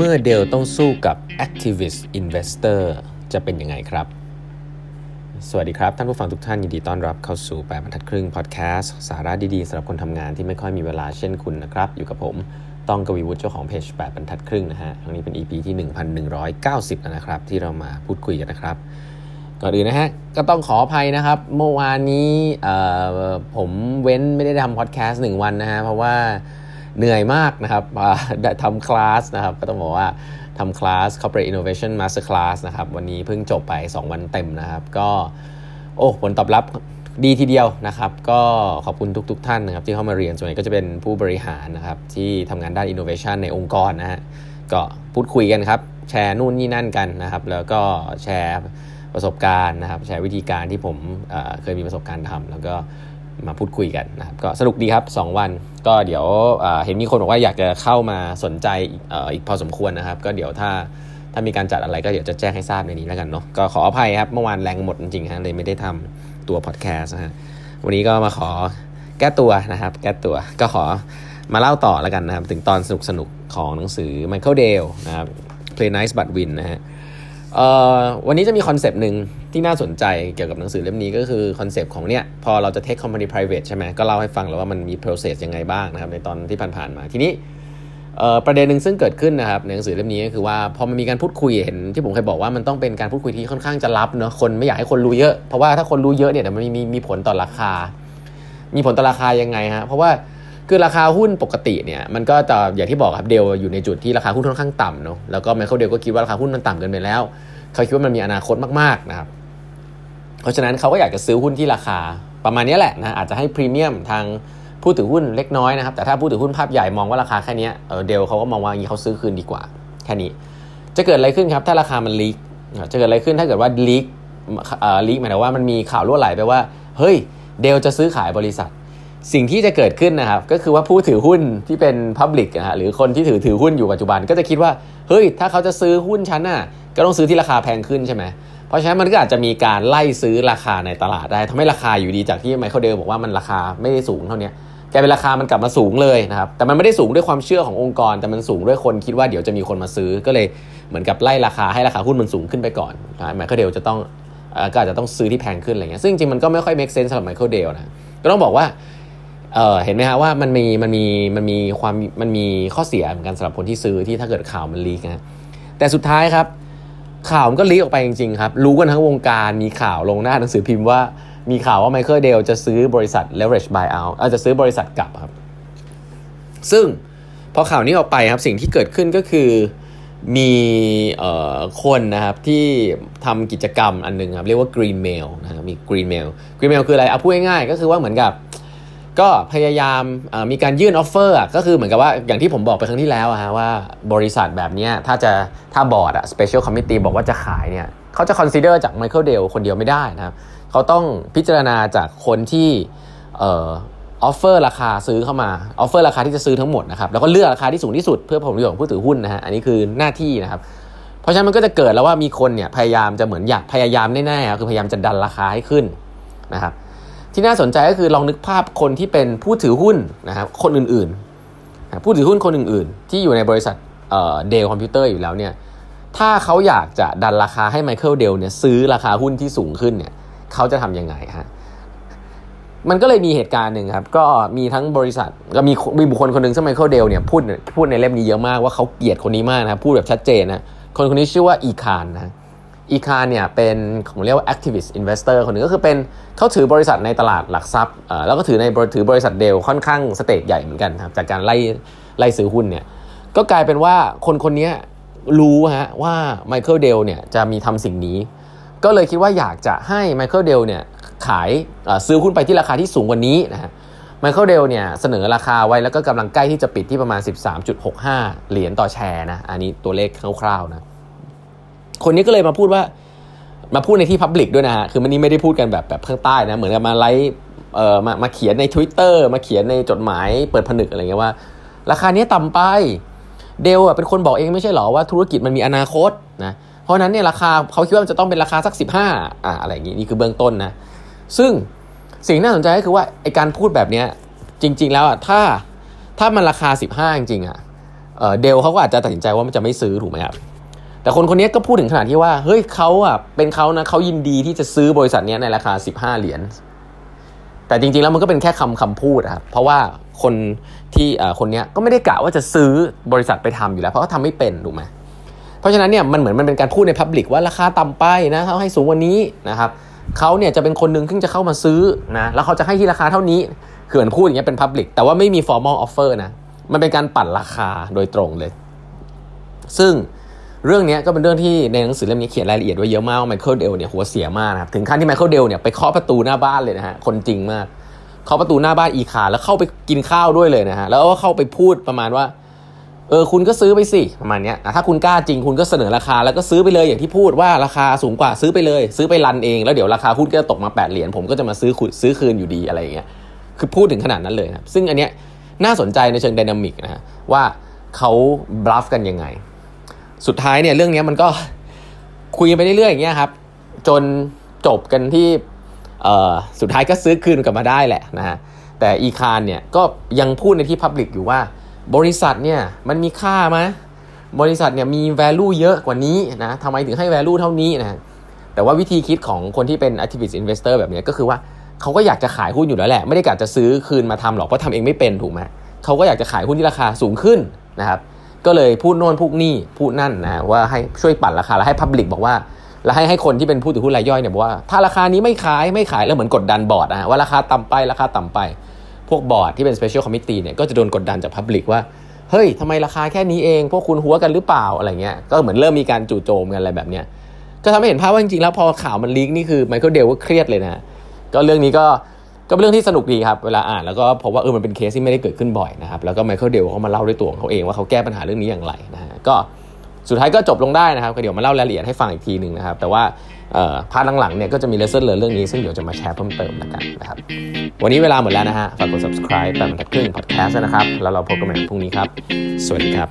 เมื่อเดลต้องสู้กับ Activist Investor จะเป็นยังไงครับ สวัสดีครับ ท่านผู้ฟังทุกท่านยินดีต้อนรับเข้าสู่แปดบรรทัดครึ่งพอดแคสต์สาระดีๆสำหรับคนทำงานที่ไม่ค่อยมีเวลาเช่นคุณนะครับ อยู่กับผมต้องกวีวุฒิเจ้าของเพจแปดบรรทัดครึ่งนะฮะครั้งนี้เป็น EP ที่ 1190 แล้วนะครับ ที่เรามาพูดคุยกันนะครับ ก่อนอื่นนะฮะ ก็ต้องขออภัยนะครับ เมื่อวานนี้ผมเว้นไม่ได้ทำพอดแคสต์หนึ่งวันนะฮะเพราะว่า เหนื่อยมากนะครับทำคลาสนะครับ ก็ต้องบอกว่าทำคลาส Corporate Innovation Master Class นะครับ วันนี้เพิ่งจบไป 2 วันเต็มนะครับ ก็โอ้ผลตอบรับดีทีเดียวนะครับ ก็ขอบคุณทุกๆทท่านนะครับ ที่เข้ามาเรียนส่วนใหญ่ก็จะเป็นผู้บริหารนะครับ ที่ทำงานด้าน innovation ในองค์กรนะฮะก็พูดคุยกันครับ แชร์นู่นนี่นั่นกันนะครับ แล้วก็แชร์ประสบการณ์นะครับ แชร์วิธีการที่ผมเคยมีประสบการณ์ทำแล้วก็ มาพูดคุยกันนะครับก็สนุกดีครับ 2 วัน ก็เดี๋ยวเห็นมีคนบอกว่าอยากจะเข้ามาสนใจอีกพอสมควรนะครับ ก็เดี๋ยวถ้าถ้ามีการจัดอะไรก็เดี๋ยวจะแจ้งให้ทราบในนี้แล้วกันเนาะก็ขออภัยครับเมื่อวานแรงหมดจริงๆฮะเลยไม่ได้ทำตัวพอดแคสต์นะฮะวันนี้ก็มาขอแก้ตัวนะครับ แก้ตัวก็ขอมาเล่าต่อแล้วกันนะครับ ถึงตอนสนุกสนุกของหนังสือ Michael Dale นะครับ Play Nice But Win นะฮะ วันนี้จะมีคอนเซปต์หนึ่งที่น่าสนใจเกี่ยวกับหนังสือเล่มนี้ก็คือ concept ของเนี่ยพอเราจะ take company private ใช่ไหมก็เล่าให้ฟังแล้วว่ามันมี process ยังไงบ้างนะครับในตอนที่ผ่านๆมาทีนี้ประเด็นหนึ่งซึ่งเกิดขึ้นนะครับในหนังสือเล่มนี้ก็คือว่าพอมันมีการพูดคุยเห็นที่ผมเคยบอกว่ามันต้องเป็นการพูดคุยที่ค่อนข้างจะลับเนาะคนไม่อยากให้คนรู้เยอะเพราะว่าถ้าคนรู้เยอะเนี่ยมันมีมีผลต่อราคา มีผลต่อราคายังไงฮะเพราะว่า คือราคาหุ้นปกติเนี่ยมันก็จะอย่างที่บอกครับ Dell อยู่ในจุดที่ราคาหุ้นค่อนข้างต่ำเนาะแล้วก็ Michael Dell ก็คิดว่าราคาหุ้นมันต่ำเกินไปแล้ว เขาคิดว่ามันมีอนาคตมากๆนะครับเพราะฉะนั้นเขาก็อยากจะซื้อหุ้นที่ราคาประมาณนี้แหละนะอาจจะให้พรีเมียมทางผู้ถือหุ้นเล็กน้อยนะครับแต่ถ้าผู้ถือหุ้นภาพใหญ่มองว่าราคาแค่นี้เเดลเขาก็มองว่าอย่างนี้เขาซื้อคืนดีกว่าแค่นี้ จะเกิดอะไรขึ้นครับถ้าราคามันลีกจะเกิดอะไรขึ้นถ้าเกิดว่าลีกลีกหมายถึงว่ามันมีข่าวรั่วไหลไปว่าเฮ้ยเดลจะซื้อขายบริษัท สิ่งที่จะเกิดขึ้นนะครับ ก็คือว่าผู้ถือหุ้นที่เป็นพับลิกนะฮะหรือคนที่ถือถือหุ้นอยู่ปัจจุบันก็จะคิดว่าเฮ้ยถ้าเขาจะซื้อหุ้นชั้นน่ะก็ต้องซื้อที่ราคาแพงขึ้นใช่ไหมเพราะฉะนั้นมันก็อาจจะมีการไล่ซื้อราคาในตลาดได้ทำให้ราคาอยู่ดีจากที่ Michael Dell บอกว่ามันราคาไม่ได้สูงเท่านี้กลายเป็นราคามันกลับมาสูงเลยนะครับแต่มันไม่ได้สูงด้วยความเชื่อขององค์กร แต่มันสูงด้วยคนคิดว่าเดี๋ยวจะมีคนมาซื้อก็เลยเหมือนกับไล่ราคาให้ราคาหุ้นมันสูงขึ้นไปก่อน Michael Dell จะต้องก็อาจจะต้องซื้อที่แพงขึ้นอะไรเงี้ยซึ่งจริงมันก็ไม่ค่อย make sense สำหรับ Michael Dell นะก็ต้องบอกว่า เออเห็นไหมฮะว่ามันมีมันมีมันมีความมันมีข้อเสียเหมือนกันสำหรับคนที่ซื้อที่ถ้าเกิดข่าวมันลีกนะแต่สุดท้ายครับ ข่าวมันก็ลีกออกไปจริงๆครับ รู้กันทั้งวงการมีข่าวลงหน้าหนังสือพิมพ์ว่ามีข่าวว่าไมเคิลเดลจะซื้อบริษัท leverage buyout อาจจะซื้อบริษัทกลับครับ ซึ่งพอข่าวนี้ออกไปครับสิ่งที่เกิดขึ้นก็คือมีคนนะครับที่ทำกิจกรรมอันนึงครับ เรียกว่า green mail นะครับมี green mail green mail คืออะไรเอาพูดง่ายๆก็คือว่าเหมือนกับ ก็พยายามมีการยื่น offer ก็คือเหมือนกับว่าอย่างที่ผมบอกไปครั้งที่แล้วอะว่าบริษัทแบบนี้ถ้าจะถ้าบอร์ดอะ special committee บอกว่าจะขายเนี่ยเขาจะ consider จาก Michael Dell คนเดียวไม่ได้นะครับเขาต้องพิจารณาจากคนที่ offer ราคาซื้อเข้ามา offer ราคาที่จะซื้อทั้งหมดนะครับแล้วก็เลือกราคาที่สูงที่สุดเพื่อผลประโยชน์ของผู้ถือหุ้นนะฮะอันนี้คือหน้าที่นะครับเพราะฉะนั้นมันก็จะเกิดแล้วว่ามีคนเนี่ยพยายามจะเหมือนอยากพยายามแน่ๆคือพยายามจะดันราคาให้ขึ้นนะครับ ที่น่าสนใจก็คือลองนึกภาพคนที่เป็นผู้ถือหุ้นนะครับคนอื่นๆ ผู้ถือหุ้นคนอื่นๆ ที่อยู่ในบริษัทเดลคอมพิวเตอร์อยู่แล้วเนี่ยถ้าเขาอยากจะดันราคาให้ไมเคิลเดลเนี่ยซื้อราคาหุ้นที่สูงขึ้นเนี่ยเขาจะทำยังไงฮะมันก็เลยมีเหตุการณ์หนึ่งครับ ก็มีทั้งบริษัทก็มีมีบุคคลคนหนึ่งซึ่งไมเคิลเดลเนี่ยพูดพูดในเล่มนี้เยอะมากว่าเขาเกลียดคนนี้มากนะพูดแบบชัดเจนนะคนคนนี้ชื่อว่าอีคานนะ อีคานเนี่ยเป็นผมเรียกว่า activist investor คนหนึ่งก็คือเป็นเขาถือบริษัทในตลาดหลักทรัพย์แล้วก็ถือในถือบริษัทเดลค่อนข้าง stake ใหญ่เหมือนกันครับจากการไล่ไล่ซื้อหุ้นเนี่ยก็กลายเป็นว่าคนคนนี้รู้ฮะว่าไมเคิลเดลเนี่ยจะมีทำสิ่งนี้ ก็เลยคิดว่าอยากจะให้ไมเคิลเดลเนี่ยขายซื้อหุ้นไปที่ราคาที่สูงกว่านี้นะฮะไมเคิลเดลเนี่ยเสนอราคาไว้แล้วก็กำลังใกล้ที่จะปิดที่ประมาณ 13.65 เหรียญต่อแชร์นะอันนี้ตัวเลขคร่าวๆนะ คนนี้ก็เลยมาพูดว่า มาพูดในที่พับลิกด้วยนะฮะ คือมันนี่ไม่ได้พูดกันแบบแบบข้างใต้นะ เหมือนกับมาไลฟ์เอ่อมามาเขียนใน Twitter มาเขียนในจดหมายเปิดผนึกอะไรเงี้ยว่า ราคานี้ต่ำไป เดลเป็นคนบอกเองไม่ใช่หรอว่าธุรกิจมันมีอนาคตนะ เพราะนั้นเนี่ยราคาเขาคิดว่ามันจะต้องเป็นราคาสัก 15อ่าอะไรอย่างงี้นี่คือเบื้องต้นนะ ซึ่งสิ่งน่าสนใจก็คือว่าไอการพูดแบบเนี้ยจริง ๆ แล้วอะถ้าถ้ามันราคา 15 จริงๆอะเดลเขาก็อาจจะตัดสินใจว่ามันจะไม่ซื้อถูกไหมครับ แต่คนคนนี้ก็พูดถึงขนาดที่ว่า เฮ้ยเขาอะเป็นเขานะเขายินดีที่จะซื้อบริษัทนี้ในราคา 15 เหรียญ แต่จริงๆแล้วมันก็เป็นแค่คำคำพูดครับเพราะว่าคนที่คนนี้ก็ไม่ได้กะว่าจะซื้อบริษัทไปทำอยู่แล้ว เพราะเขาทำไม่เป็นถูกไหมเพราะฉะนั้นเนี่ยมันเหมือนมันเป็นการพูดในพับลิกว่าราคาต่ำไปนะเขาให้สูงว่านี้นะครับเขาเนี่ยจะเป็นคนหนึ่งที่จะเข้ามาซื้อนะแล้วเขาจะให้ที่ราคาเท่านี้คือเหมือนพูดอย่างเงี้ยเป็น public แต่ว่าไม่มี formal offer นะมันเป็นการปั่นราคาโดยตรงเลย ซึ่ง เรื่องนี้ก็เป็นเรื่องที่ในหนังสือเล่มนี้เขียนรายละเอียดไว้เยอะมากว่าไมเคิลเดลเนี่ยหัวเสียมากนะครับถึงขั้นที่ไมเคิลเดลเนี่ยไปเคาะประตูหน้าบ้านเลยนะฮะคนจริงมากเคาะประตูหน้าบ้านอีคานแล้วเข้าไปกินข้าวด้วยเลยนะฮะแล้วก็เข้าไปพูดประมาณว่าเออคุณก็ซื้อไปสิประมาณนี้ถ้าคุณกล้าจริงคุณก็เสนอราคาแล้วก็ซื้อไปเลยอย่างที่พูดว่าราคาสูงกว่าซื้อไปเลย ซื้อไป run เองแล้วเดี๋ยวราคาหุ้นก็จะตกมา8เหรียญผมก็จะมาซื้อซื้อคืนอยู่ดีอะไรอย่างเงี้ยคือพูดถึงขนาดนั้นเลยนะซึ่งอันเนี้ยน่าสนใจในเชิงดินามิกนะฮะว่าเขาบลัฟกันยังไง สุดท้ายเนี่ยเรื่องนี้มันก็คุยไปเรื่อยๆอย่างเงี้ยครับ จนจบกันที่สุดท้ายก็ซื้อคืนกลับมาได้แหละนะฮะแต่อีคารเนี่ยก็ยังพูดในที่พับลิกอยู่ว่า บริษัทเนี่ยมันมีค่าไหมบริษัทเนี่ยมี value เยอะกว่านี้นะทำไมถึงให้ value เท่านี้นะแต่ว่าวิธีคิดของคนที่เป็น activist investor แบบนี้ก็คือว่าเขาก็อยากจะขายหุ้นอยู่แล้วแหละ ไม่ได้กะจะซื้อคืนมาทำหรอกเพราะทำเองไม่เป็นถูกไหมเขาก็อยากจะขายหุ้นที่ราคาสูงขึ้นนะครับ ก็เลยพูดโน่นพูดนี่พูดนั่นนะว่าให้ช่วยปั่นราคาแล้วให้ Public บอกว่า แล้วให้ให้คนที่เป็นผู้ถือหุ้นรายย่อยเนี่ยบอกว่าถ้าราคานี้ไม่ขายไม่ขายแล้วเหมือนกดดันบอร์ดนะว่าราคาต่ำไปราคาต่ำไป พวกบอร์ดที่เป็น Special Committee เนี่ยก็จะโดนกดดันจาก Public ว่าเฮ้ยทำไมราคาแค่นี้เอง พวกคุณหัวกันหรือเปล่าอะไรเงี้ยก็เหมือนเริ่มมีการจู่โจมกันอะไรแบบเนี้ยก็ทำให้เห็นภาพว่าจริงๆแล้วพอข่าวมัน leak นี่คือไมเคิลเดลก็เครียดเลยนะก็เรื่องนี้ก็ ก็เป็นเรื่องที่สนุกดีครับเวลาอ่านแล้วก็พบว่าเออมันเป็นเคสที่ไม่ได้เกิดขึ้นบ่อยนะครับแล้วก็ไมเคิลเดลเขามาเล่าด้วยตัวของเขาเองว่าเขาแก้ปัญหาเรื่องนี้อย่างไรนะฮะก็สุดท้ายก็จบลงได้นะครับเดี๋ยวมาเล่ารายละเอียดให้ฟังอีกทีหนึ่งนะครับแต่ว่า part หลังๆเนี่ยก็จะมี lesson เรื่องนี้ ซึ่งเดี๋ยวจะมาแชร์เพิ่มเติมแล้วกันนะครับ วันนี้เวลาหมดแล้วนะฮะฝากกด subscribe แปดบรรทัดครึ่ง podcast นะครับ แล้วเราพบกันใหม่พรุ่งนี้ครับ สวัสดีครับ